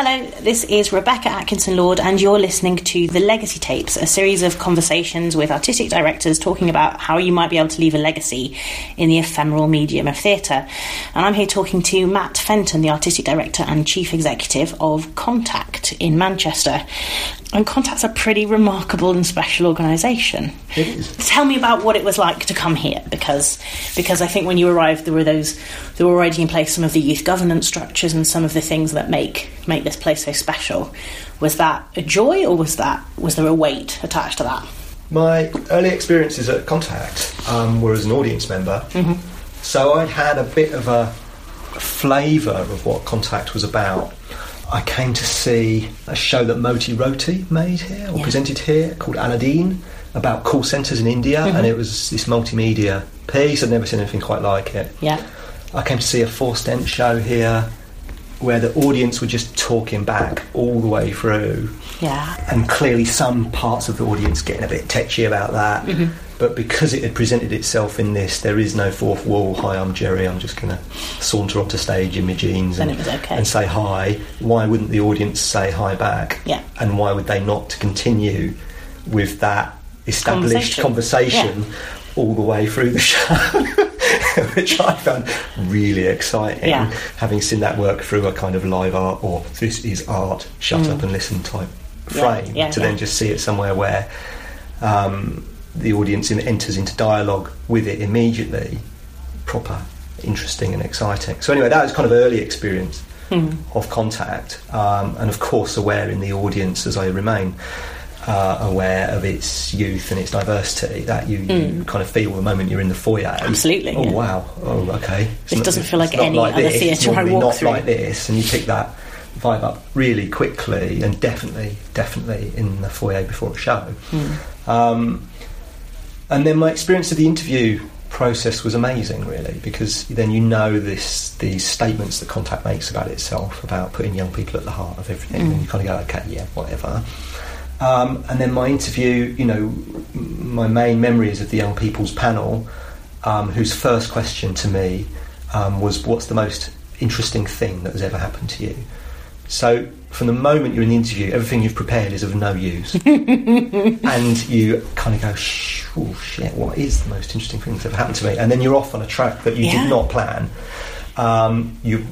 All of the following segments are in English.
Hello, this is Rebecca Atkinson Lord, and you're listening to The Legacy Tapes, a series of conversations with artistic directors talking about how you might be able to leave a legacy in the ephemeral medium of theatre. And I'm here talking to Matt Fenton, the artistic director and chief executive of Contact in Manchester. And Contact's a pretty remarkable and special organisation. It is. Tell me about what it was like to come here, because because I think when you arrived, there were those there were already in place some of the youth governance structures and some of the things that make make this place so special. Was that a joy, or was that was there a weight attached to that? My early experiences at Contact um, were as an audience member, so I had a bit of a flavour of what Contact was about. I came to see a show that Moti Roti made here, or Yeah. presented here, called Alladeen, about call centres in India, and it was this multimedia piece. I'd never seen anything quite like it. Yeah, I came to see a Forced Ent show here, where the audience were just talking back all the way through yeah, and clearly some parts of the audience getting a bit tetchy about that. Mm-hmm. But because it had presented itself in this, there is no fourth wall. Hi, I'm Jerry. I'm just going to saunter onto stage in my jeans and, okay. and say hi. Why wouldn't the audience say hi back? Yeah. And why would they not continue with that established Conversation. conversation all the way through the show? Which I found really exciting, Yeah. having seen that work through a kind of live art or this is art, shut up and listen type Mm. Yeah, frame yeah, to yeah. then just see it somewhere where um, the audience enters into dialogue with it immediately, proper, interesting, and exciting. So anyway, that was kind of early experience Hmm. of contact, um, and of course aware in the audience as I remain. Uh, aware of its youth and its diversity that you, you kind of feel the moment you're in the foyer. Absolutely, Oh yeah. wow! Oh okay. It's This doesn't feel like not any other this. Theatre I walk not through. like this, and you pick that vibe up really quickly and definitely, definitely in the foyer before a show. Hmm. Um, and then my experience of the interview process was amazing, really, because then you know this these statements that Contact makes about itself, about putting young people at the heart of everything, Mm. and you kind of go, okay, yeah, whatever. Um, and then my interview, you know, my main memories of the young people's panel, um, whose first question to me um, was, "What's the most interesting thing that has ever happened to you?" So from the moment you're in the interview, everything you've prepared is of no use, and you kind of go, Shh, "Oh shit, what is the most interesting thing that's ever happened to me?" And then you're off on a track that you Yeah. did not plan. Um, you,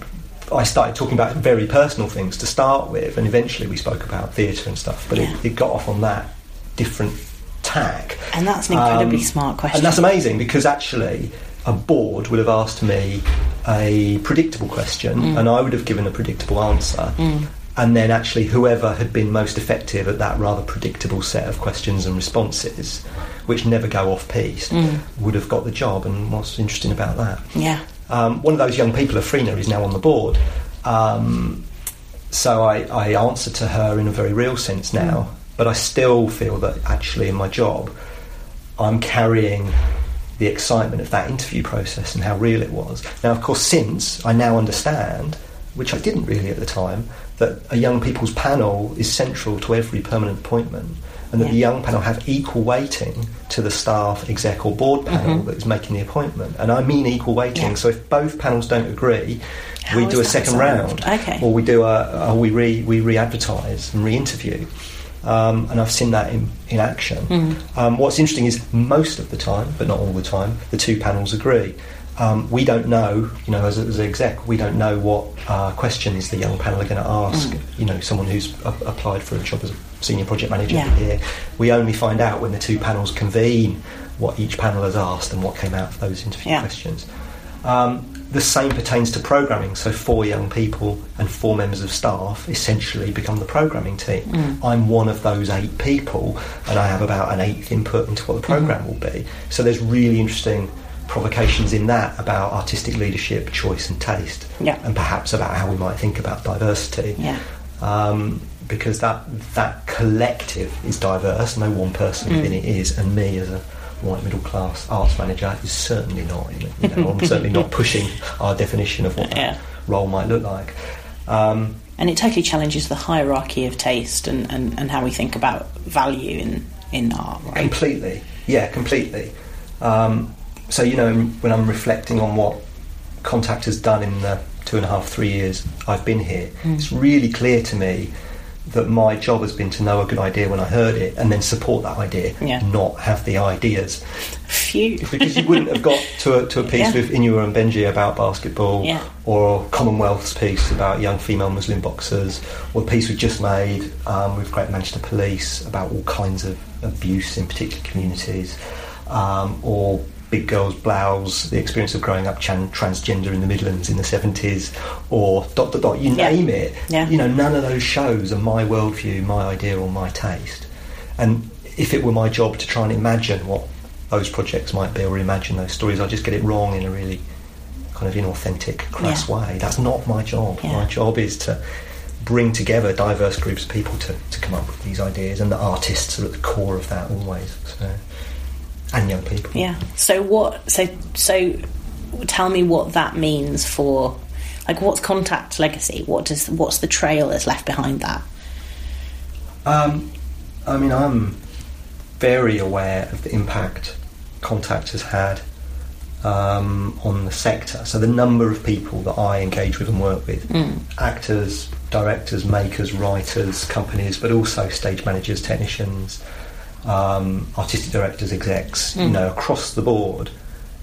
I started talking about very personal things to start with, and eventually we spoke about theatre and stuff. But Yeah. it, it got off on that different tack. and that's an incredibly Um, smart question. And that's amazing because actually a board would have asked me a predictable question Mm. and I would have given a predictable answer. And then actually whoever had been most effective at that rather predictable set of questions and responses, which never go off piste, Mm. would have got the job. And what's interesting about that? yeah, Um, one of those young people, Afrina, is now on the board. Um, so I, I answer to her in a very real sense now, but I still feel that actually in my job, I'm carrying the excitement of that interview process and how real it was. Now, of course, since I now understand, which I didn't really at the time, that a young people's panel is central to every permanent appointment. And that the young panel have equal weighting to the staff, exec, or board panel that is making the appointment. And I mean equal weighting. Mm-hmm. Yeah. So if both panels don't agree, How we do a second resolved? round, Okay. or we do a, or we re we re-advertise and re-interview. Um, and I've seen that in, in action. Mm-hmm. Um, what's interesting is most of the time, but not all the time, the two panels agree. Um, we don't know, you know, as, as an exec, we don't know what uh, questions the young panel are going to ask. Mm. You know, someone who's a- applied for a job as a senior project manager Yeah. here. We only find out when the two panels convene what each panel has asked and what came out of those interview Yeah. questions. Um, the same pertains to programming. So four young people and four members of staff essentially become the programming team. Mm. I'm one of those eight people, and I have about an eighth input into what the program will be. So there's really interesting provocations in that about artistic leadership, choice, and taste, Yeah. and perhaps about how we might think about diversity. Yeah. Um, because that that collective is diverse. No one person within Mm. it is, and me as a white middle class arts manager is certainly not. You know, I'm certainly not pushing our definition of what that Yeah. role might look like. Um, And it totally challenges the hierarchy of taste and, and, and how we think about value in, in art, right? Completely, yeah, completely. Um, so you know, when I'm reflecting on what Contact has done in the two and a half, three years I've been here, it's really clear to me that my job has been to know a good idea when I heard it, and then support that idea, Yeah. not have the ideas, Phew. because you wouldn't have got to a, to a piece Yeah. with Inua and Benji about basketball, Yeah. or Commonwealth's piece about young female Muslim boxers, or the piece we've just made um, with Greater Manchester Police about all kinds of abuse in particular communities, um, or Big Girls Blouse, the experience of growing up transgender in the Midlands in the 70s, or dot dot dot, you Yeah. name it. Yeah. You know, none of those shows are my worldview, my idea, or my taste. And if it were my job to try and imagine what those projects might be or imagine those stories, I'd just get it wrong in a really kind of inauthentic, crass Yeah. way. That's not my job. My job is to bring together diverse groups of people to, to come up with these ideas, and the artists are at the core of that always. So, and young people. Yeah. So what? So so, tell me what that means for, like, what's contact legacy? What does what's the trail that's left behind that? Um, I mean, I'm very aware of the impact Contact has had um, on the sector. So the number of people that I engage with and work with, actors, directors, makers, writers, companies, but also stage managers, technicians, um, artistic directors, execs, you know, across the board,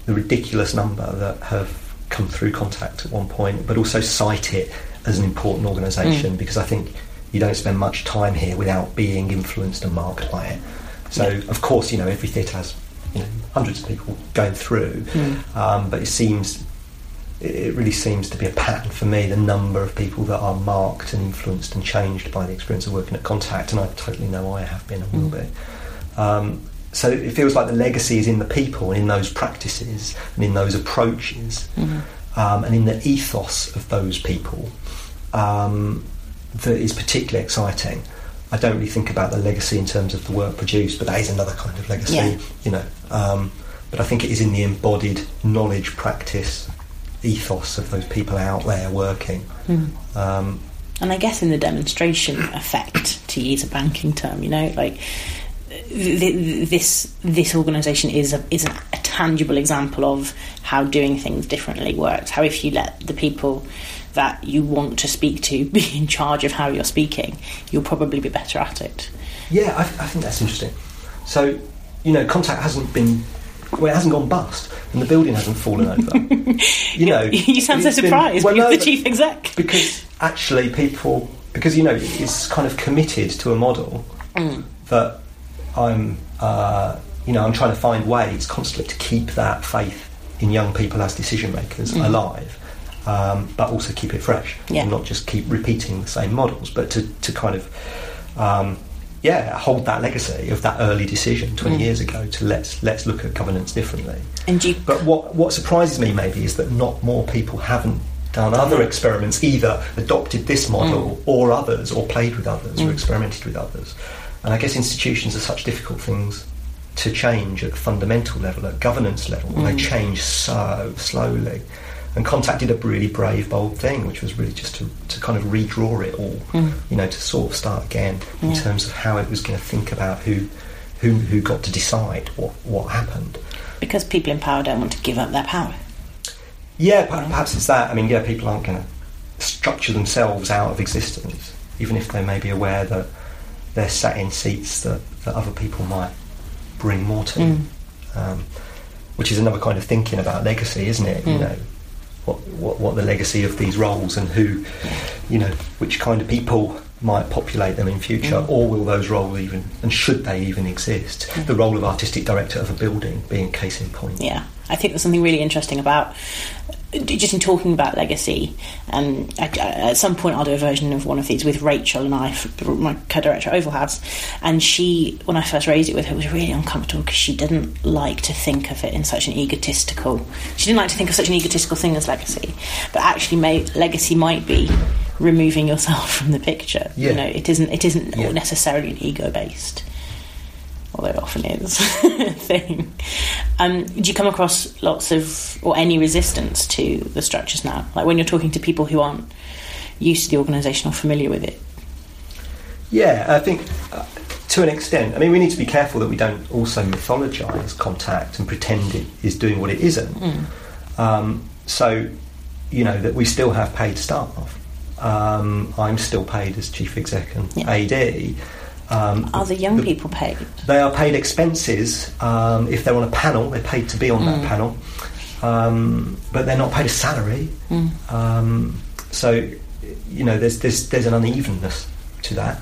the ridiculous number that have come through Contact at one point, but also cite it as an important organisation because I think you don't spend much time here without being influenced and marked by it. So, of course, you know, every theatre has you know, hundreds of people going through, um, but it seems it it really seems to be a pattern for me the number of people that are marked and influenced and changed by the experience of working at Contact, and I totally know I have been and will be. Um, so it feels like the legacy is in the people and in those practices and in those approaches um, and in the ethos of those people um, that is particularly exciting. I don't really think about the legacy in terms of the work produced, but that is another kind of legacy, Yeah. you know. Um, but I think it is in the embodied knowledge, practice, ethos of those people out there working. Um, And I guess in the demonstration effect, to use a banking term, you know, like th- th- this this organisation is a, is a, a tangible example of how doing things differently works. How if you let the people that you want to speak to be in charge of how you're speaking, you'll probably be better at it. Yeah, I, I think that's interesting. So, you know, contact hasn't been, well, it hasn't gone bust, and the building hasn't fallen over. you know, you sound so it's been- surprised, well, you're no, the chief exec. because actually people, because you know, it's kind of committed to a model mm. that I'm, uh, you know, I'm trying to find ways constantly to keep that faith in young people as decision makers alive. Um, but also keep it fresh, Yeah. and not just keep repeating the same models, but to, to kind of um, yeah, hold that legacy of that early decision 20 years ago to let's let's look at governance differently. And you, But what what surprises me maybe is that not more people haven't done other experiments, either adopted this model or others, or played with others, or experimented with others. And I guess institutions are such difficult things to change at the fundamental level, at governance level, and they mm. change so slowly. And Contact did a really brave, bold thing, which was really just to, to kind of redraw it all, mm. you know, to sort of start again in Yeah. terms of how it was going to think about who, who, who got to decide what, what happened. because people in power don't want to give up their power. Yeah, per- perhaps it's that. I mean, yeah, people aren't going to structure themselves out of existence, even if they may be aware that they're sat in seats that, that other people might bring more to. Mm. Um, which is another kind of thinking about legacy, isn't it? You Mm. know, what, what what the legacy of these roles and who, you know, which kind of people might populate them in future, Mm. or will those roles even and should they even exist? The role of artistic director of a building being case in point. Yeah. I think there's something really interesting about just in talking about legacy. Um, I, I- at some point, I'll do a version of one of these with Rachel and I, my co-director at Oval House, and she, when I first raised it with her, was really uncomfortable because she didn't like to think of it in such an egotistical. She didn't like to think of such an egotistical thing as legacy, but actually, may, legacy might be removing yourself from the picture. Yeah. You know, it isn't. It isn't Yeah. necessarily an ego based although it often is thing. Um, do you come across lots of or any resistance to the structures now? Like when you're talking to people who aren't used to the organisation or familiar with it? Yeah, I think uh, to an extent. I mean, we need to be careful that we don't also mythologise contact and pretend it is doing what it isn't. Um, so, you know, that we still have paid staff. Um, I'm still paid as chief exec and Yeah. AD. Um, Are the young the- people paid? They are paid expenses. Um, if they're on a panel, they're paid to be on that panel, um, but they're not paid a salary. Um, so, you know, there's, there's there's an unevenness to that.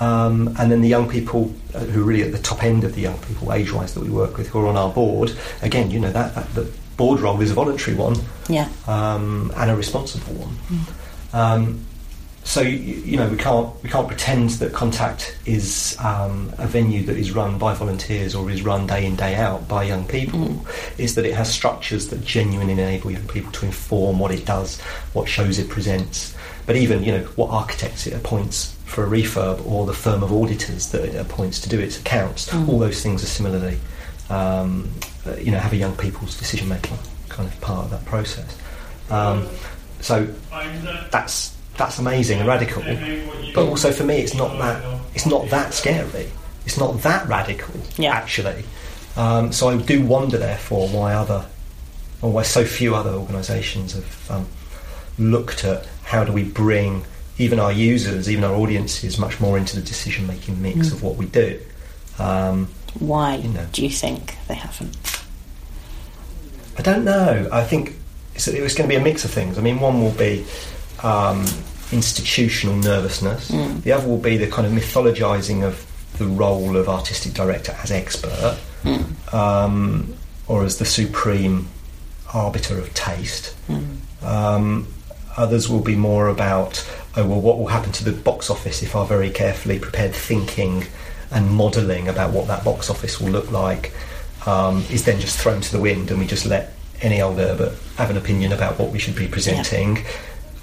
Um, and then the young people uh, who are really at the top end of the young people age-wise that we work with, who are on our board, again, you know, that, that the board role is a voluntary one Yeah. um, and a responsible one. Um, so you, you know we can't we can't pretend that Contact is um, a venue that is run by volunteers or is run day in day out by young people. Is that it has structures that genuinely enable young people to inform what it does, what shows it presents, but even you know what architects it appoints for a refurb or the firm of auditors that it appoints to do its accounts. All those things are similarly um, uh, you know have a young people's decision making kind of part of that process. Um, so that's that's amazing and radical. But also for me, it's not that it's not that scary. It's not that radical, Yeah. actually. Um, so I do wonder, therefore, why other or why so few other organisations have um, looked at how do we bring even our users, even our audiences, much more into the decision-making mix of what we do. Um, Why You know. do you think they haven't? I don't know. I think it's, it was going to be a mix of things. I mean, one will be um, institutional nervousness. The other will be the kind of mythologizing of the role of artistic director as expert, um, or as the supreme arbiter of taste. Um, others will be more about, oh well, what will happen to the box office if our very carefully prepared thinking and modelling about what that box office will look like um, is then just thrown to the wind, and we just let any old but have an opinion about what we should be presenting.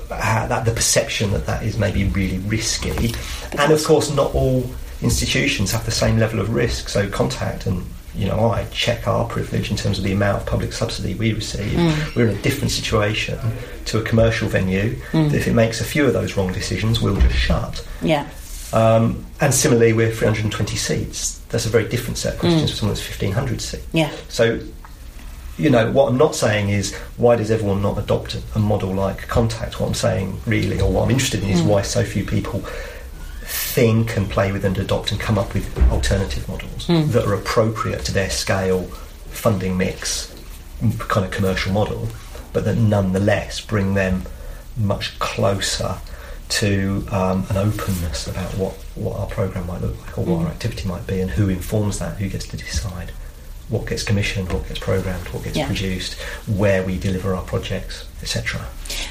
Uh, that the perception that that is maybe really risky, and of course, not all institutions have the same level of risk. So, contact and you know, I check our privilege in terms of the amount of public subsidy we receive. We're in a different situation to a commercial venue. That if it makes a few of those wrong decisions, we'll just shut. Yeah. Um, and similarly, we're 320 seats. That's a very different set of questions for someone that's 1500 seats. Yeah. So, you know, what I'm not saying is why does everyone not adopt a model like Contact? What I'm saying, really, or what I'm interested in, is mm. why so few people think and play with and adopt and come up with alternative models hmm. that are appropriate to their scale, funding mix, mm, kind of commercial model, but that nonetheless bring them much closer to um, an openness about what, what our program might look like or what hmm. our activity might be and who informs that, who gets to decide what gets commissioned, what gets programmed, what gets Yeah. produced, where we deliver our projects, etc.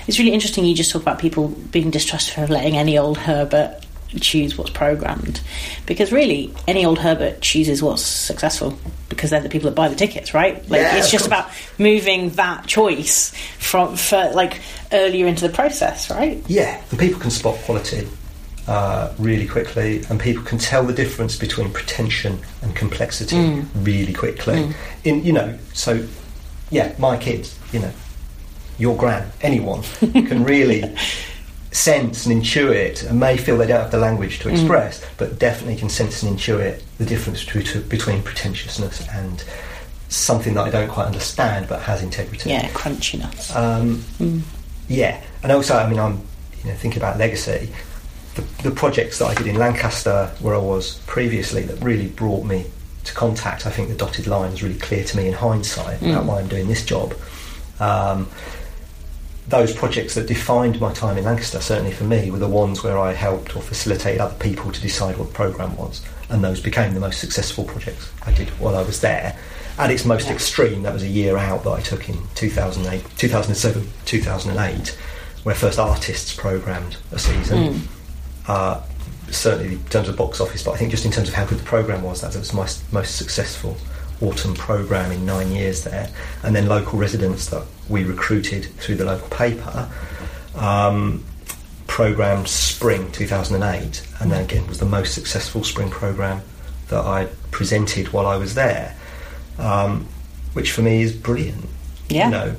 It's really interesting you just talk about people being distrustful of letting any old Herbert choose what's programmed. Because really, any old Herbert chooses what's successful because they're the people that buy the tickets, right? Like Yeah, it's just course. about moving that choice from for like earlier into the process, right? Yeah, and people can spot quality uh, really quickly, and people can tell the difference between pretension and complexity really quickly. In you know, so yeah, my kids, you know, your gran, anyone can really sense and intuit, and may feel they don't have the language to express, but definitely can sense and intuit the difference between, between pretentiousness and something that I don't quite understand but has integrity. Yeah, crunchiness. Um, Yeah, and also, I mean, I'm you know thinking about legacy. The, the projects that I did in Lancaster, where I was previously, that really brought me to contact. I think the dotted line is really clear to me in hindsight about why I'm doing this job. Um, those projects that defined my time in Lancaster, certainly for me, were the ones where I helped or facilitated other people to decide what the programme was. And those became the most successful projects I did while I was there. at its most Yeah. extreme, that was a year out that I took in 2008, 2007, 2008, where First Artists programmed a season. Uh, certainly in terms of box office, but I think just in terms of how good the program was, that was my most successful autumn program in nine years there. And then local residents that we recruited through the local paper um, programmed Spring 2008, and then again was the most successful spring program that I presented while I was there, um, which for me is brilliant. Yeah. You know,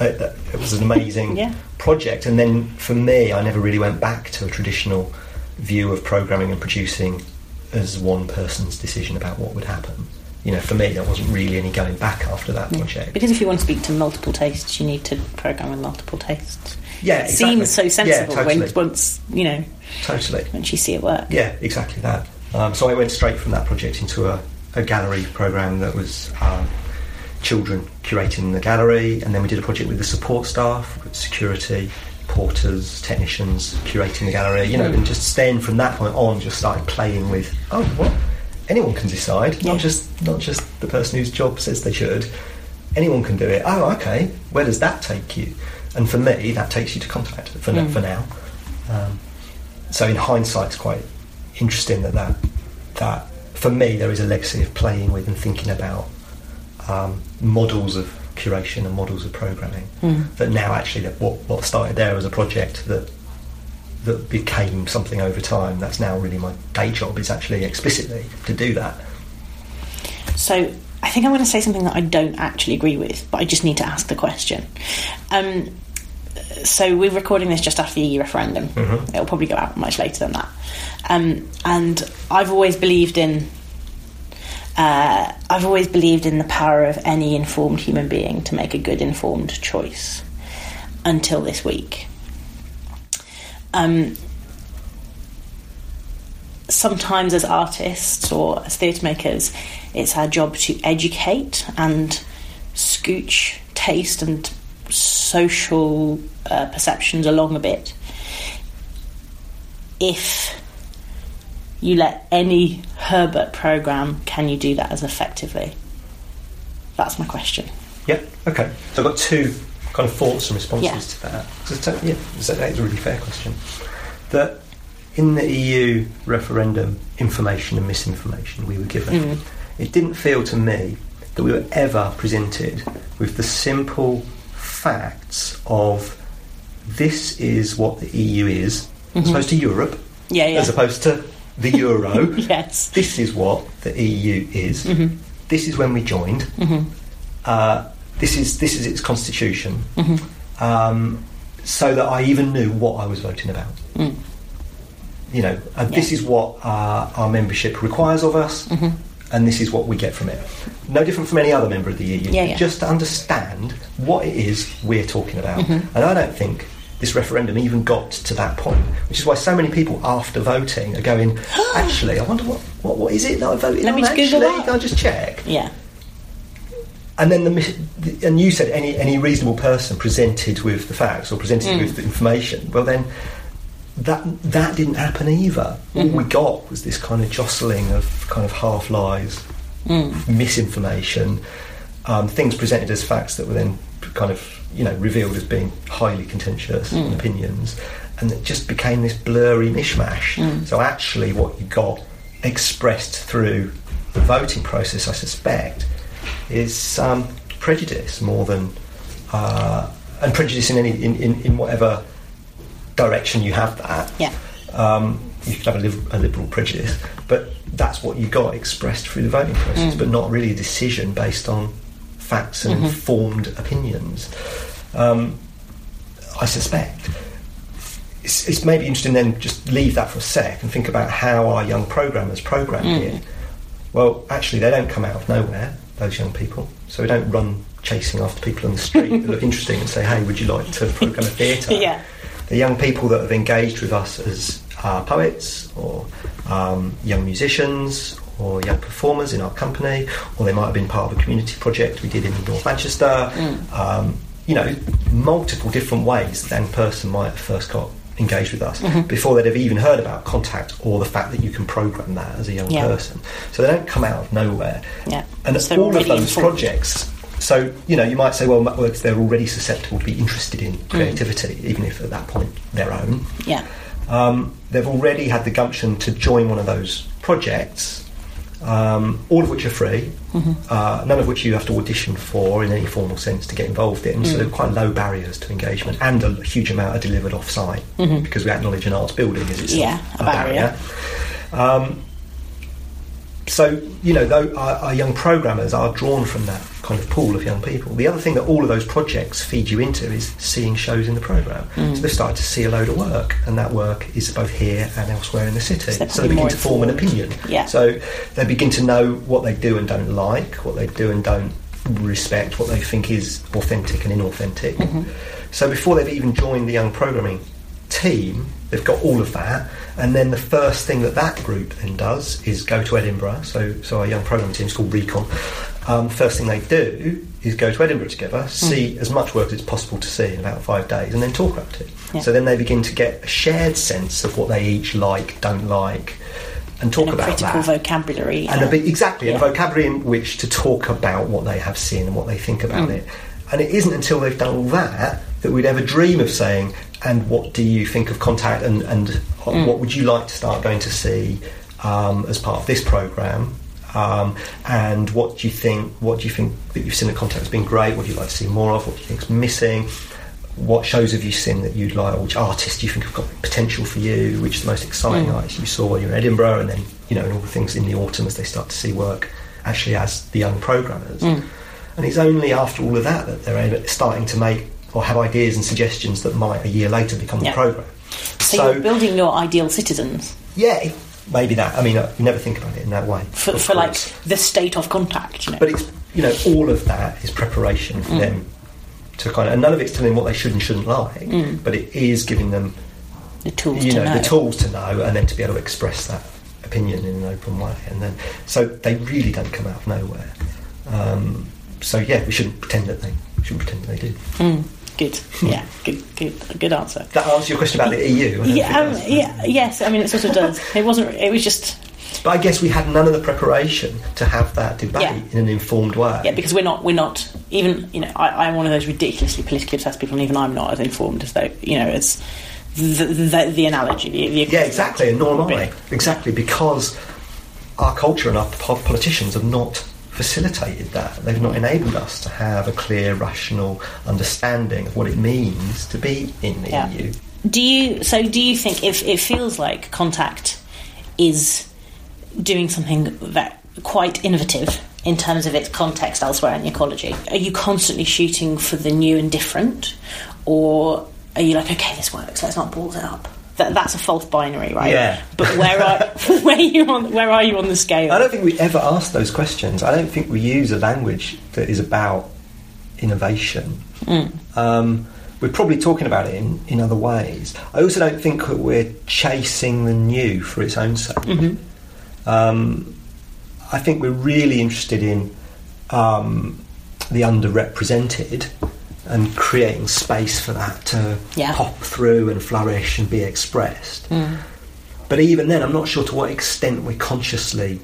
it, it was an amazing Yeah. Project, and then for me, I never really went back to a traditional view of programming and producing as one person's decision about what would happen. You know, for me, there wasn't really any going back after that project. Because if you want to speak to multiple tastes, you need to program with multiple tastes. Yeah, it exactly. seems so Yeah, sensible totally. when once you know Totally. once you see it work. Yeah, exactly that. Um, so I went straight from that project into a, a gallery program that was um, children curating the gallery, and then we did a project with the support staff, security, porters, technicians curating the gallery. You know, and just then from that point on, just started playing with oh, what anyone can decide, Yeah. not just not just the person whose job says they should. Anyone can do it. Oh, okay. Where does that take you? And for me, that takes you to contact for, n- for now. Um, so in hindsight, it's quite interesting that, that that for me there is a legacy of playing with and thinking about um, models of curation and models of programming. That now actually that what what started there as a project that that became something over time. That's now really my day job is actually explicitly to do that. So I think I'm going to say something that I don't actually agree with, but I just need to ask the question. Um, so we're recording this just after the EU referendum. It'll probably go out much later than that. Um, and I've always believed in. Uh, I've always believed in the power of any informed human being to make a good informed choice. Until this week. Um, sometimes as artists or as theatre makers, it's our job to educate and scooch taste and social uh, perceptions along a bit. If you let any Herbert program, can you do that as effectively? That's my question. Yeah. Okay. So I've got two kind of thoughts and responses Yeah. to that. So, yeah, so that is a really fair question. That in the EU referendum, information and misinformation we were given, mm. it didn't feel to me that we were ever presented with the simple facts of this is what the EU is, as mm-hmm. opposed to Europe, Yeah, yeah. as opposed to the euro. Yes. This is what the EU is. This is when we joined. Uh, this is this is its constitution. Um, so that I even knew what I was voting about. You know, uh, this is what uh, our membership requires of us, and this is what we get from it. No different from any other member of the EU. Yeah, yeah. Just to understand what it is we're talking about. Mm-hmm. And I don't think this referendum even got to that point, which is why so many people after voting are going, actually, I wonder what, what, what is it that I voted Let on me just actually? Google that." Can I just check? Yeah. And then the, the and you said any any reasonable person presented with the facts or presented Mm. with the information. Well, then that that didn't happen either. All Mm-hmm. we got was this kind of jostling of kind of half lies, Mm. misinformation, um, things presented as facts that were then kind of you know revealed as being highly contentious Mm. opinions, and it just became this blurry mishmash. Mm. So actually, what you got expressed through the voting process, I suspect, is um, prejudice more than uh, and prejudice in any in, in, in whatever direction you have that. Yeah. Um, you could have a, a liberal prejudice, but that's what you got expressed through the voting process, but not really a decision based on facts and informed opinions. Um, I suspect. It's, it's maybe interesting then just leave that for a sec and think about how our young programmers program here. Well, actually, they don't come out of nowhere, those young people. So we don't run chasing after people on the street that look interesting and say, hey, would you like to program a theatre? Yeah. The young people that have engaged with us as uh, poets or um, young musicians or young performers in our company, or they might have been part of a community project we did in North Manchester. Um, you know, multiple different ways that young person might have first got engaged with us Mm-hmm. before they'd have even heard about contact or the fact that you can program that as a young Yeah. person. So they don't come out of nowhere. Yeah. And So all of those informed. projects. So you know, you might say, well, they're already susceptible to be interested in Mm. creativity, even if at that point their own. Yeah. Um, they've already had the gumption to join one of those projects, um, all of which are free, Mm-hmm. uh, none of which you have to audition for in any formal sense to get involved in. Mm. So quite low barriers to engagement, and a huge amount are delivered off-site because we acknowledge an arts building is itself Mm-hmm. Yeah, a barrier. Um, so you know, though our, our young programmers are drawn from that kind of pool of young people. The other thing that all of those projects feed you into is seeing shows in the program. Mm. So they've started to see a load of work, and that work is both here and elsewhere in the city. So So they begin to form an opinion. Yeah. So they begin to know what they do and don't like, what they do and don't respect, what they think is authentic and inauthentic. Mm-hmm. So before they've even joined the young programming team, they've got all of that. And then the first thing that that group then does is go to Edinburgh. So, so our young programming team is called Recon. Um, first thing they do is go to Edinburgh together, see as much work as it's possible to see in about five days, and then talk about it. Yeah. So then they begin to get a shared sense of what they each like, don't like, and talk And a about critical that vocabulary. and a uh, bit exactly and a vocabulary in which to talk about what they have seen and what they think about Mm. it. And it isn't until they've done all that that we'd ever dream of saying, "And what do you think of contact? And and Mm. what would you like to start going to see um, as part of this program?" Um, and what do you think? What do you think that you've seen at Contact has been great? What do you like to see more of? What do you think's missing? What shows have you seen that you'd like? Or which artists do you think have got potential for you? Which is the most exciting artists you saw when you were in Edinburgh? And then you know, and all the things in the autumn as they start to see work actually as the young programmers. And it's only after all of that that they're starting to make or have ideas and suggestions that might a year later become Yeah. the program. so, you're building your ideal citizens yeah, maybe that. I mean, uh, you never think about it in that way. for, for like the state of contact. You know. But it's you know all of that is preparation Mm. for them to kind of, and none of it's telling them what they should and shouldn't like, Mm. but it is giving them the tools you to know, know. the tools to know, and then to be able to express that opinion in an open way, and then so they really don't come out of nowhere. Um, so yeah, we shouldn't pretend that they shouldn't pretend that they do. Mm, good. Yeah. Good. Good. Good answer. That answers your question about the EU. Yeah, um, yeah, yes. I mean, it sort of does. It wasn't. It was just But I guess we had none of the preparation to have that debate Yeah. in an informed way. yeah, because we're not. We're not even. You know, I, I'm one of those ridiculously politically obsessed people, and even I'm not as informed as though. You know, it's the the, the analogy. The, the Yeah, exactly, and nor am I. Exactly, because our culture and our politicians have not facilitated that. They've not enabled us to have a clear, rational understanding of what it means to be in the Yeah. EU. Do you? So, do you think if it feels like contact is doing something that quite innovative in terms of its context elsewhere in the ecology? Are you constantly shooting for the new and different, or are you like, okay, this works, let's not balls it up? That, that's a false binary, right? Yeah. But where are where are you on where are you on the scale? I don't think we ever ask those questions. I don't think we use a language that is about innovation. Um, we're probably talking about it in, in other ways. I also don't think that we're chasing the new for its own sake. Um, I think we're really interested in um, the underrepresented and creating space for that to Yeah. pop through and flourish and be expressed. Mm. But even then, I'm not sure to what extent we're consciously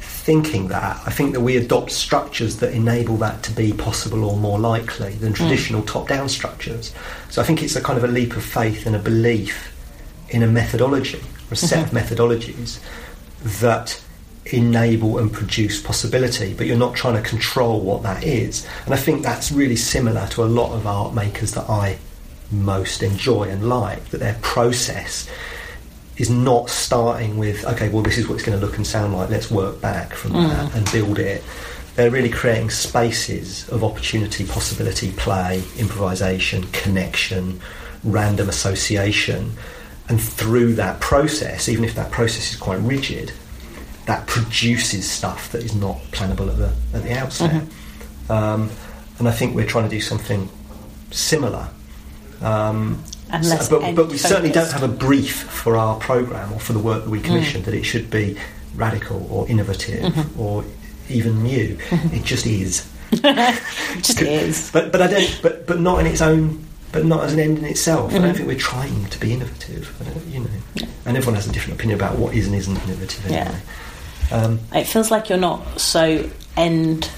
thinking that. I think that we adopt structures that enable that to be possible or more likely than mm. traditional top down structures. So I think it's a kind of a leap of faith and a belief in a methodology or a set mm-hmm. of methodologies that enable and produce possibility, but you're not trying to control what that is. And I think that's really similar to a lot of art makers that I most enjoy and like, that their process is not starting with, okay, well, this is what it's going to look and sound like, let's work back from that mm. and build it. They're really creating spaces of opportunity, possibility, play, improvisation, connection, random association. And through that process, even if that process is quite rigid, that produces stuff that is not plannable at the, at the outset. Um, and I think we're trying to do something similar. Um, so- but, but we certainly don't have a brief for our program or for the work that Mm. we commission that it should be radical or innovative Mm-hmm. or even new. It just is. It just is. But but I don't. But but not in its own but not as an end in itself. I Mm-hmm. don't think we're trying to be innovative. I don't, you know, and everyone has a different opinion about what is and isn't innovative. Anyway. Um, It feels like you're not so end.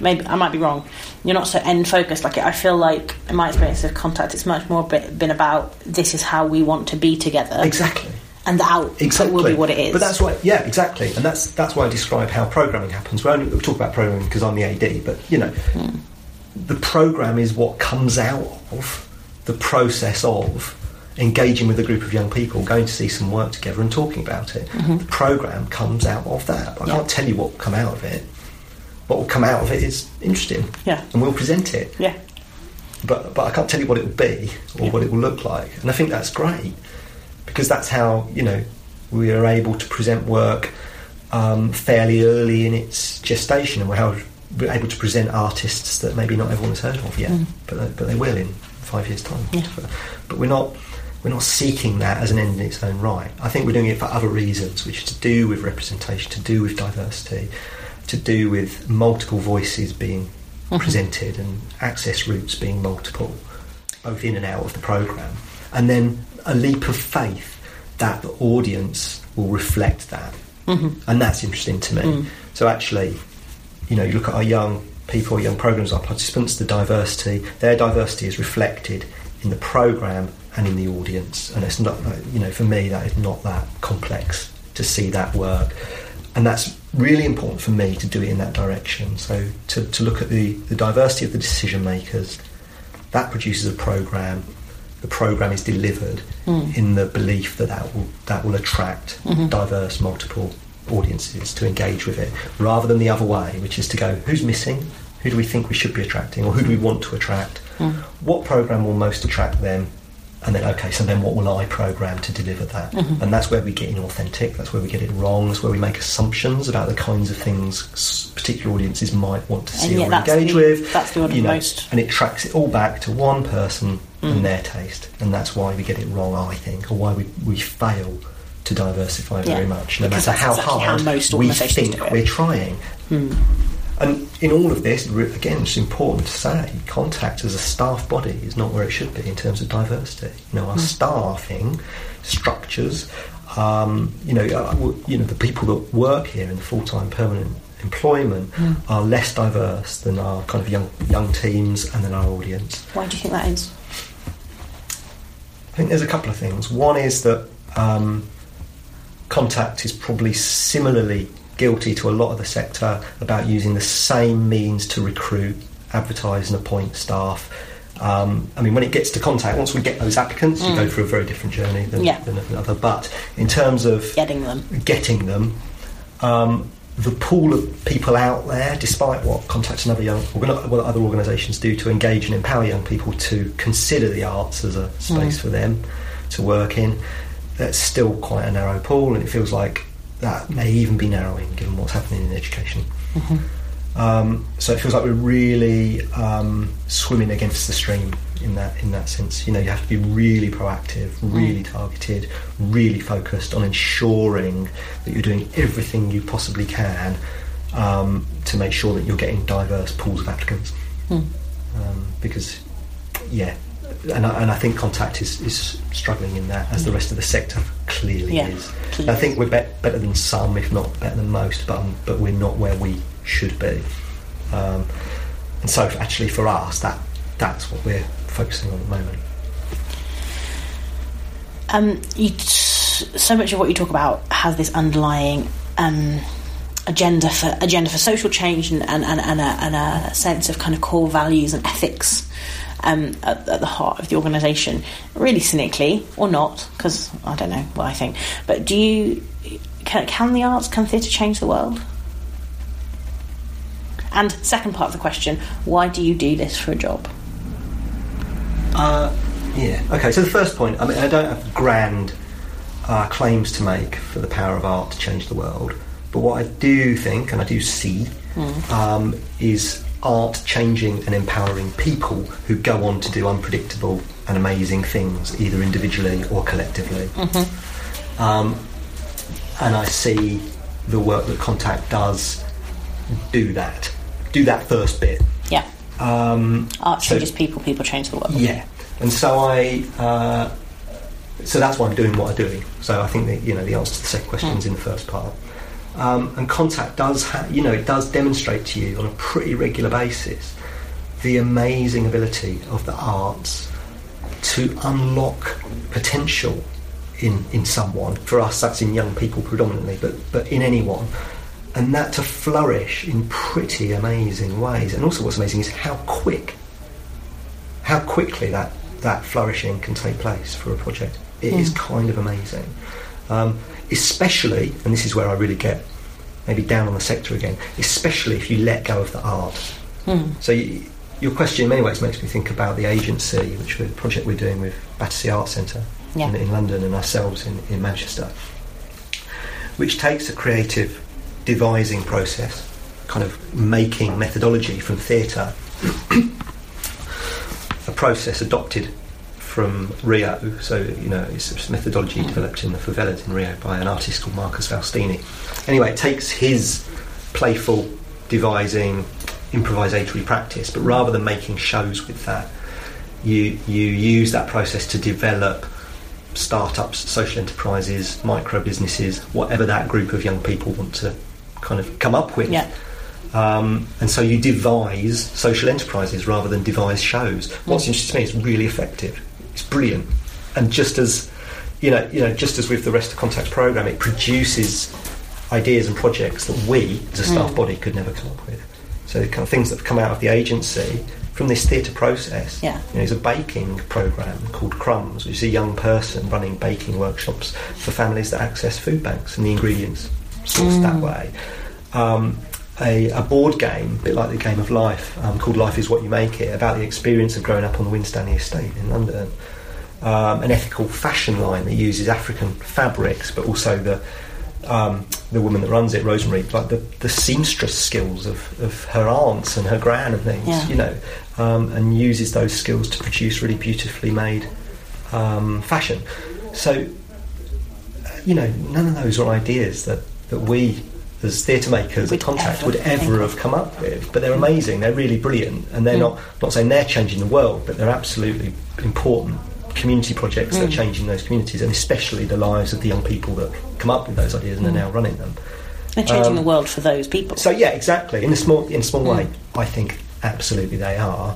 Maybe I might be wrong. You're not so end focused. Like I feel like, in my experience of contact, it's much more been about this is how we want to be together, exactly. and the output Exactly. will be what it is. But that's why, yeah, exactly, and that's that's why I describe how programming happens. We only we talk about programming because I'm the AD, but you know, the program is what comes out of the process of engaging with a group of young people, going to see some work together, and talking about it. The program comes out of that. I Yeah. can't tell you what will come out of it. What will come out of it is interesting, Yeah. and we'll present it yeah, but but I can't tell you what it will be or what it will look like. And I think that's great because that's how you know we are able to present work um, fairly early in its gestation, and we're, how, we're able to present artists that maybe not everyone has heard of yet, but they, but they will in five years' time. Yeah. But, but we're not. We're not seeking that as an end in its own right. I think we're doing it for other reasons, which is to do with representation, to do with diversity, to do with multiple voices being hmm. presented and access routes being multiple, both in and out of the programme. And then a leap of faith that the audience will reflect that. Mm-hmm. And that's interesting to me. Mm. So actually, you know, you look at our young people, our young programs, our participants, the diversity, their diversity is reflected in the programme and in the audience. And it's not, you know, for me, that is not that complex to see that work. And that's really important for me to do it in that direction. So to, to look at the, the diversity of the decision makers, that produces a programme. The programme is delivered hmm. in the belief that that will, that will attract mm-hmm. diverse, multiple audiences to engage with it, rather than the other way, which is to go, who's missing? Who do we think we should be attracting, or who do we want to attract? Hmm. What programme will most attract them? And then, okay, so then what will I program to deliver that? Mm-hmm. And that's where we get inauthentic, that's where we get it wrong, that's where we make assumptions about the kinds of things particular audiences might want to see yet or engage the- with. that's the one you know, most- And it tracks it all back to one person and mm. their taste. And that's why we get it wrong, I think, or why we, we fail to diversify very much, no because matter how exactly how hard most we think we're trying. Hmm. And in all of this, again, it's important to say, contact as a staff body is not where it should be in terms of diversity. You know, our staffing structures, um, you know, uh, you know, the people that work here in the full-time permanent employment are less diverse than our kind of young young teams and then our audience. why do you think that is? I think there's a couple of things. One is that um, Contact is probably similarly guilty to a lot of the sector about using the same means to recruit, advertise, and appoint staff. Um, I mean, when it gets to Contact, once we get those applicants, you go through a very different journey than, Yeah. than another. But in terms of Getting them. getting them, um, the pool of people out there, despite what Contact and other young, what other organisations do to engage and empower young people to consider the arts as a space for them to work in, that's still quite a narrow pool, and it feels like that may even be narrowing given what's happening in education. Um, so it feels like we're really um, swimming against the stream in that in that sense. You know, you have to be really proactive, really targeted, really focused on ensuring that you're doing everything you possibly can um, to make sure that you're getting diverse pools of applicants. Um, because, yeah, and I, and I think Contact is, is struggling in that, as the rest of the sector clearly Yeah, is. clearly. I think we're be- better than some, if not better than most, but um, but we're not where we should be. Um, and so, actually, for us, that that's what we're focusing on at the moment. Um, you, so much of what you talk about has this underlying um, agenda for agenda for social change and, and, and, and, a, and a sense of kind of core values and ethics um, at, at the heart of the organisation. Really cynically, or not, because I don't know what I think. But do you can, can the arts, can theatre change the world? And second part of the question: Why do you do this for a job? Uh, yeah. Okay. So the first point. I mean, I don't have grand uh, claims to make for the power of art to change the world, but what I do think, and I do see, um, is art changing and empowering people who go on to do unpredictable and amazing things, either individually or collectively. Um, and I see the work that Contact does do that, do that first bit Yeah, Um, Art so- changes people, people change the world. yeah, and so I, uh, so that's why I'm doing what I'm doing. So I think that you know the answer to the second question is in the first part. Um, and contact does, ha- you know, it does demonstrate to you on a pretty regular basis the amazing ability of the arts to unlock potential in in someone. For us, that's in young people predominantly, but but in anyone. And that to flourish in pretty amazing ways. And also, what's amazing is how quick how quickly that, that flourishing can take place for a project. It is kind of amazing. Um, especially, and this is where I really get maybe down on the sector again, especially if you let go of the art. Hmm. So you, your question in many ways makes me think about the agency, which we're, project we're doing with Battersea Art Centre Yeah. in, in London and ourselves in, in Manchester, which takes a creative devising process, kind of making methodology from theatre a process adopted from Rio. So, you know, it's a methodology developed in the favelas in Rio by an artist called Marcus Faustini. Anyway, it takes his playful, devising, improvisatory practice, but rather than making shows with that, you, you use that process to develop startups, social enterprises, micro businesses, whatever that group of young people want to kind of come up with. Yeah. Um, and so you devise social enterprises rather than devise shows. What's interesting to me is really effective. It's brilliant, and just as you know, you know, just as with the rest of Contact's program, it produces ideas and projects that we, as a staff body, could never come up with. So the kind of things that have come out of the agency from this theatre process. Yeah. You know, there's a baking program called Crumbs, which is a young person running baking workshops for families that access food banks and the ingredients sourced that way. Um, a, a board game, a bit like the game of life, um, called Life is What You Make It, about the experience of growing up on the Winstanley estate in London. Um, an ethical fashion line that uses African fabrics, but also the um, the woman that runs it, Rosemary, like the, the seamstress skills of, of her aunts and her gran and things, Yeah. you know, um, and uses those skills to produce really beautifully made um, fashion. So, you know, none of those are ideas that, that we as theatre makers Would Contact ever would ever have come up with. But they're amazing, they're really brilliant, and Mm. they're not, not saying they're changing the world, but they're absolutely important community projects Mm. that are changing those communities, and especially the lives of the young people that come up with those ideas and Mm. are now running them. They're changing Um, the world for those people. So yeah, exactly. In a small in a small Mm. way, I think absolutely they are,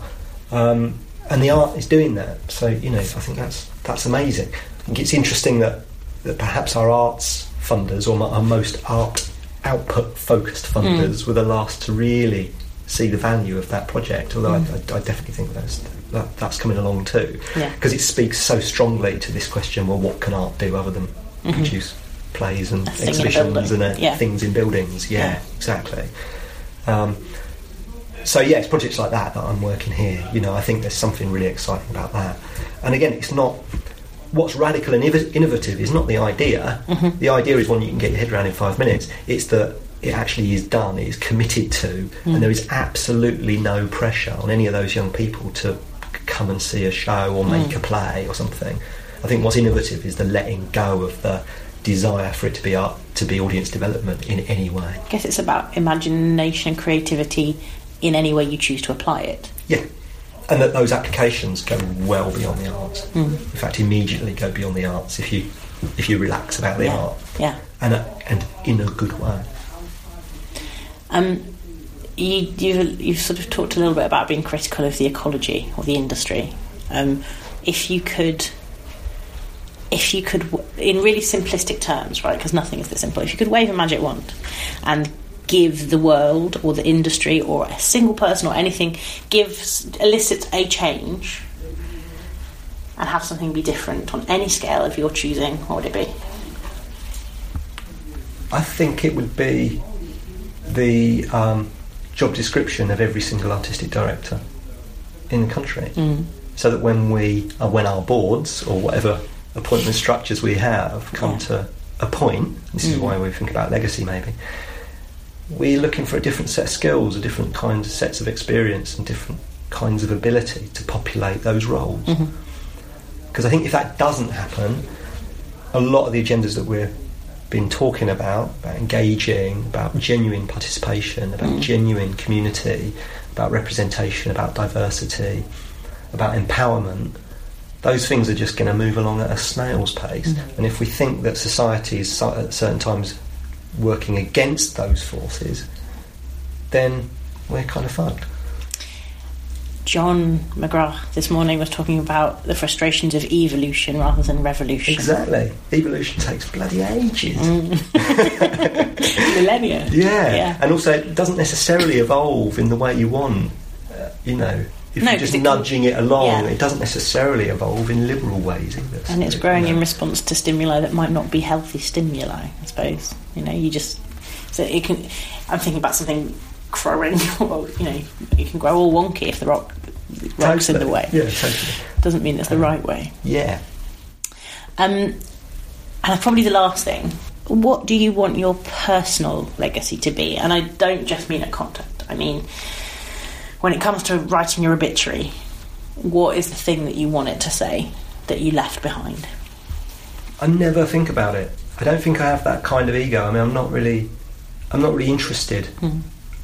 um, and the art is doing that. So you know, I think that's that's amazing. I think it's interesting that that perhaps our arts funders or our most art output focused Mm. funders were the last to really see the value of that project. Although I, I, I definitely think that's that, that's coming along too, Mm. Yeah. because it speaks so strongly to this question. Well, what can art do other than produce plays and Mm-hmm. A thing in a exhibitions and uh, Yeah. things in buildings? Yeah, Yeah. exactly. Um, so yeah, it's projects like that that I'm working here. You know, I think there's something really exciting about that. And again, it's not what's radical and innovative is not the idea. Mm-hmm. The idea is one you can get your head around in five minutes. It's that it actually is done, it is committed to, Mm. and there is absolutely no pressure on any of those young people to come and see a show or make Mm. a play or something. I think what's innovative is the letting go of the desire for it to be art, to be audience development in any way. I guess it's about imagination and creativity in any way you choose to apply it. Yeah, and that those applications go well beyond the arts. Hmm. In fact, immediately go beyond the arts if you if you relax about the Yeah, art, yeah. and a, and in a good way. Um, you, you've, you've sort of talked a little bit about being critical of the ecology or the industry. Um, if you could, if you could, in really simplistic terms, right? Because nothing is this simple. If you could wave a magic wand and give the world or the industry or a single person or anything, give elicit a change and have something be different on any scale of your choosing, what would it be? I think it would be the um, job description of every single artistic director in the country, so that when we uh, when our boards or whatever appointment structures we have come Yeah. to point, this is why we think about legacy maybe. We're looking for a different set of skills, a different kinds of sets of experience, and different kinds of ability to populate those roles. Mm-hmm. Because I think if that doesn't happen, a lot of the agendas that we've been talking about, about engaging, about genuine participation, about mm. genuine community, about representation, about diversity, about empowerment, those things are just going to move along at a snail's pace. Mm. And if we think that society is uh, at certain times working against those forces, then we're kind of fucked. John McGrath this morning was talking about the frustrations of evolution rather than revolution. Exactly. Evolution takes bloody ages. Millennia. Yeah. Yeah. And also, it doesn't necessarily evolve in the way you want. Uh, you know, if No, you're just 'cause it can- nudging it along, Yeah. it doesn't necessarily evolve in liberal ways either. and it's growing in response to stimuli that might not be healthy stimuli. I suppose you know you just so it can. I'm thinking about something growing. Well, you know, it can grow all wonky if the rock rocks in the way. Yeah, totally. Doesn't mean it's the right way. Yeah. Um, and probably the last thing. What do you want your personal legacy to be? And I don't just mean at contact. I mean, when it comes to writing your obituary, what is the thing that you want it to say that you left behind? I never think about it. I don't think I have that kind of ego. I mean, I'm not really, I'm not really interested.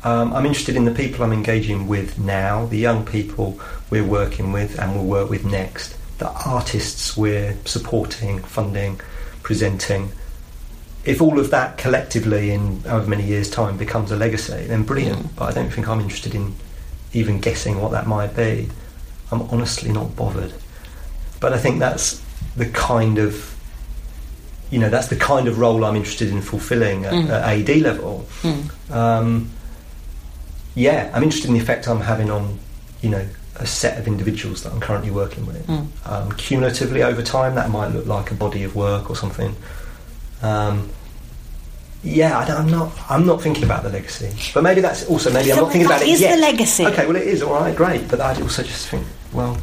Um, I'm interested in the people I'm engaging with now, the young people we're working with and will work with next, the artists we're supporting, funding, presenting. If all of that collectively in however many years' time becomes a legacy, then brilliant. But I don't think I'm interested in even guessing what that might be. I'm honestly not bothered. But I think that's the kind of you know that's the kind of role I'm interested in fulfilling at, at AD level. Um, yeah, I'm interested in the effect I'm having on you know a set of individuals that I'm currently working with. Um, cumulatively over time, that might look like a body of work or something. Um, yeah, I don't, I'm not. I'm not thinking about the legacy, but maybe that's also maybe I'm not thinking about it is yet. the legacy. Okay, well it is all right, great. But I also just think, well,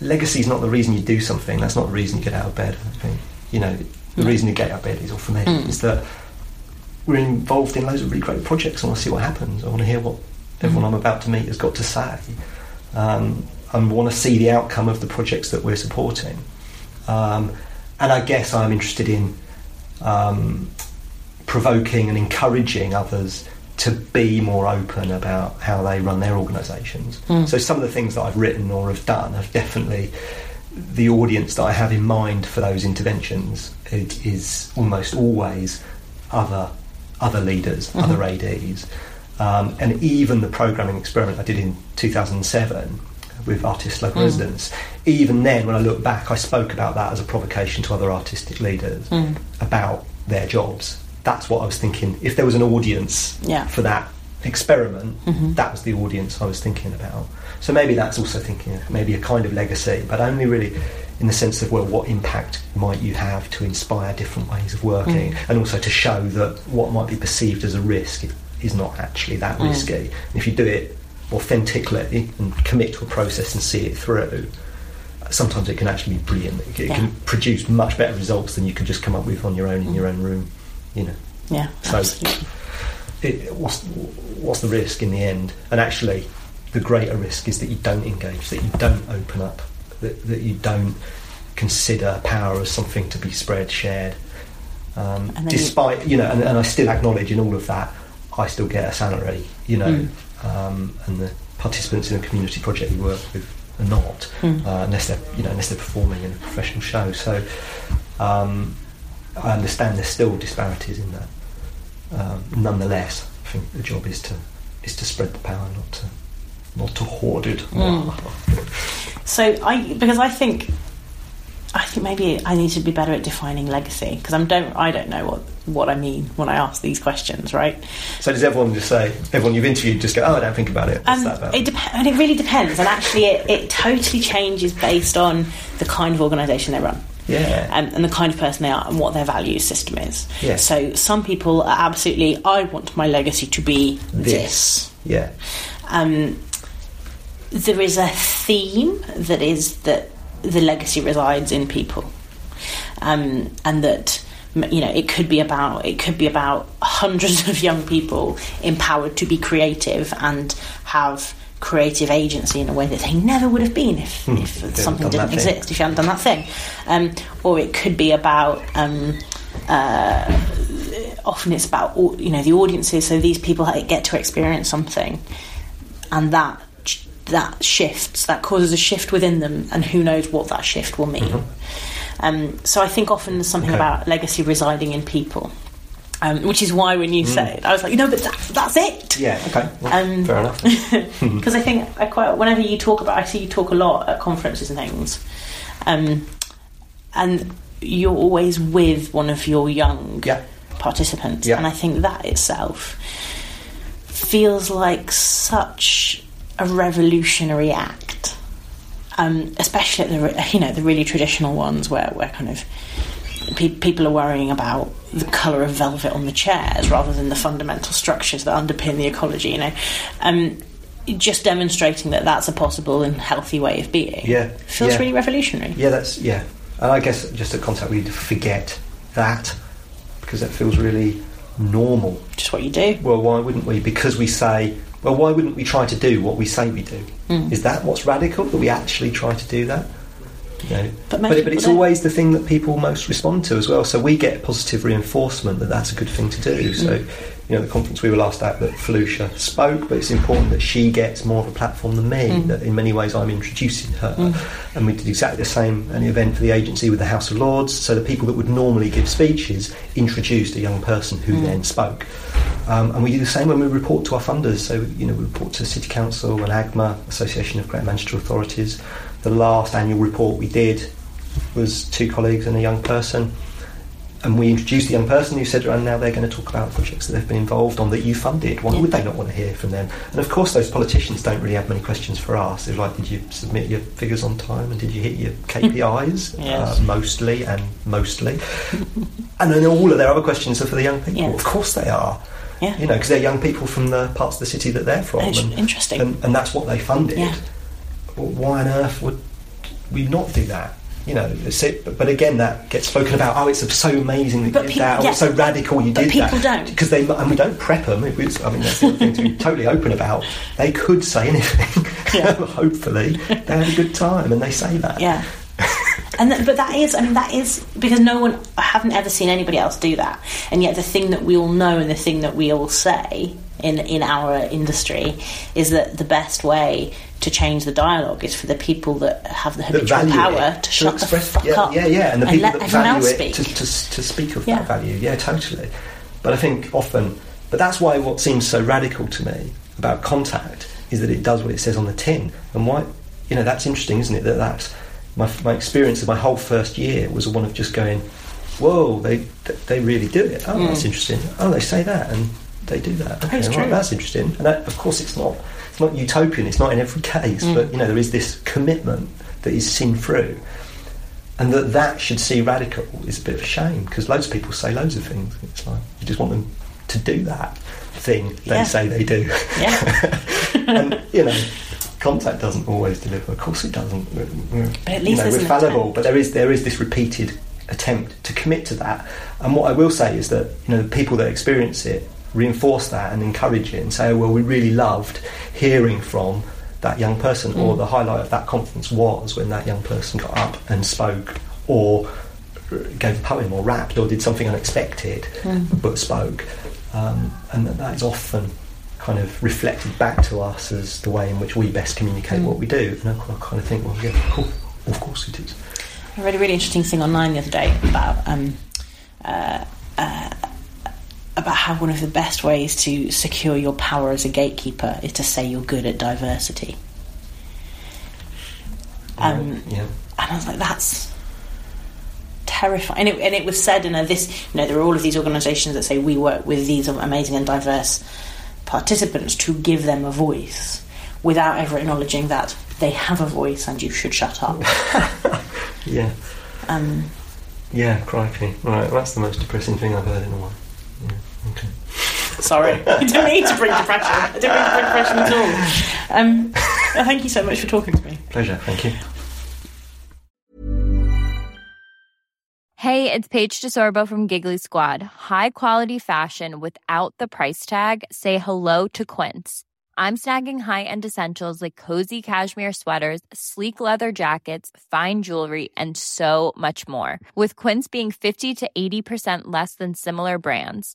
legacy is not the reason you do something. That's not the reason you get out of bed. I think you know the reason you get out of bed is, or for me, is that we're involved in loads of really great projects. I want to see what happens. I want to hear what everyone I'm about to meet has got to say. Um, I want to see the outcome of the projects that we're supporting. Um, and I guess I'm interested in um, provoking and encouraging others to be more open about how they run their organisations. Hmm. So some of the things that I've written or have done have definitely the audience that I have in mind for those interventions it is almost always other other leaders, mm-hmm. other ADs, um, and even the programming experiment I did in 2007 with artist local hmm. residents. Even then, when I look back, I spoke about that as a provocation to other artistic leaders hmm. about their jobs. That's what I was thinking. If there was an audience Yeah. for that experiment, mm-hmm. that was the audience I was thinking about. So maybe that's also thinking maybe a kind of legacy, but only really in the sense of well, what impact might you have to inspire different ways of working, mm. and also to show that what might be perceived as a risk is not actually that mm. risky. And if you do it authentically and commit to a process and see it through, sometimes it can actually be brilliant. It, it Yeah. can produce much better results than you can just come up with on your own in mm. your own room. You know. Yeah, So, it, what's, what's the risk in the end? And actually, the greater risk is that you don't engage, that you don't open up, that, that you don't consider power as something to be spread, shared. Um, then you- despite, you, know, and, and I still acknowledge in all of that, I still get a salary, you know, Hmm. um, and the participants in a community project we work with are not, Hmm. uh, unless they're, you know, unless they're performing in a professional show. So, um, I understand there's still disparities in that um, nonetheless, I think the job is to is to spread the power, not to not to hoard it. So I because I think I think maybe I need to be better at defining legacy because I don't I don't know what what I mean when I ask these questions, right? So does everyone just say everyone you've interviewed just go, oh, I don't think about it. Um, that about? it dep- and it really depends, and actually, it, it totally changes based on the kind of organisation they run. Yeah. Um, and the kind of person they are and what their value system is. Yeah. So some people are absolutely, I want my legacy to be this. yeah, Um, there is a theme that is that the legacy resides in people, um, and that you know it could be about it could be about hundreds of young people empowered to be creative and have creative agency in a way that they never would have been if, if haven't something didn't exist if you hadn't done that thing um, or it could be about um, uh, often it's about you know the audiences. So these people get to experience something, and that that shifts. That causes a shift within them, and who knows what that shift will mean. Um, so I think often there's something Mm-hmm. Okay. about legacy residing in people, um, which is why when you say it, I was like, no, but that's that's it. Mm. Yeah. Okay. Well, Um, fair enough. because I think I quite whenever you talk about I see you talk a lot at conferences and things, um, and you're always with one of your young Yeah. participants, Yeah. and I think that itself feels like such a revolutionary act, um, especially at the you know the really traditional ones where where kind of pe- people are worrying about the colour of velvet on the chairs rather than the fundamental structures that underpin the ecology. You know, um, just demonstrating that that's a possible and healthy way of being. Yeah, feels yeah. really revolutionary. Yeah, that's yeah. And I guess just at contact, we forget that because that feels really normal. Just what you do. Well, why wouldn't we? Because we say, well, why wouldn't we try to do what we say we do? Mm. Is that what's radical? That we actually try to do that? You know? But but, people it's always the thing that people most respond to as well. So we get positive reinforcement that that's a good thing to do. So, Mm. you know, the conference we were last at that Felucia spoke, but it's important that she gets more of a platform than me. Mm. That in many ways I'm introducing her, and we did exactly the same at the event for the agency with the House of Lords. So the people that would normally give speeches introduced a young person who then spoke. Um, and we do the same when we report to our funders. So, you know, we report to City Council and AGMA, Association of Greater Manchester Authorities. The last annual report we did was two colleagues and a young person. And we introduced the young person who said, and now they're going to talk about projects that they've been involved on that you funded. Why would they not want to hear from them? And of course, those politicians don't really have many questions for us. They're like, did you submit your figures on time and did you hit your KPIs? Yes. uh, mostly and mostly. and then all of their other questions are for the young people. Of course they are. Yeah. You know, because they're young people from the parts of the city that they're from. And, interesting. And, and that's what they funded. Yeah. Well, why on earth would we not do that? You know, it, but, again, that gets spoken about. Oh, it's so amazing that But you did peop- that. Yeah. it's so radical you But did that. people don't. because they and we don't prep them. If it's, I mean, that's the thing to be totally open about. They could say anything. Yeah. Hopefully, they had a good time, and they say that. Yeah. And th- but that is, I mean, that is because no one, I haven't ever seen anybody else do that. And yet, the thing that we all know and the thing that we all say in in our industry is that the best way to change the dialogue is for the people that have the habitual power it, to shut express, the fuck yeah, up. Yeah, yeah, and the people that value it speak. to, to, to speak of Yeah. that value. Yeah, totally. But I think often, but that's why what seems so radical to me about contact is that it does what it says on the tin. And why, you know, that's interesting, isn't it? That that's my, my experience of my whole first year was one of just going, whoa, they they really do it. Oh, that's mm. interesting. Oh, they say that and they do that. Okay, That's right, that's interesting. And that, of course, it's not it's not utopian. It's not in every case, mm. but you know, there is this commitment that is seen through and that that should see radical is a bit of a shame because loads of people say loads of things. It's like you just want them to do that thing they Yeah. say they do. Yeah. and you know, contact doesn't always deliver. Of course, it doesn't. We're, we're, But at you least know, we're fallible, attempt. but there is there is this repeated attempt to commit to that. And what I will say is that you know the people that experience it reinforce that and encourage it and say, well, we really loved hearing from that young person, or Mm. the highlight of that conference was when that young person got up and spoke, or gave a poem, or rapped, or did something unexpected, Mm. but spoke. Um, and that, that is often kind of reflected back to us as the way in which we best communicate what we do. And I kind of think, well, yeah, cool, of course it is. I read a really interesting thing online the other day about um, uh, uh, about how one of the best ways to secure your power as a gatekeeper is to say you're good at diversity. Um, yeah. and I was like, that's terrifying. And it, and it was said in a this, you know, there are all of these organisations that say we work with these amazing and diverse participants to give them a voice, without ever acknowledging that they have a voice and you should shut up. Yeah. Um, Yeah, crikey. Right, that's the most depressing thing I've heard in a while. Yeah, okay. Sorry, I didn't mean to bring depression. I didn't mean to bring depression at all. Um, well, thank you so much for talking to me. Pleasure, thank you. Hey, it's Paige DeSorbo from Giggly Squad. High quality fashion without the price tag. Say hello to Quince. I'm snagging high-end essentials like cozy cashmere sweaters, sleek leather jackets, fine jewelry, and so much more. With Quince being 50 to 80% less than similar brands.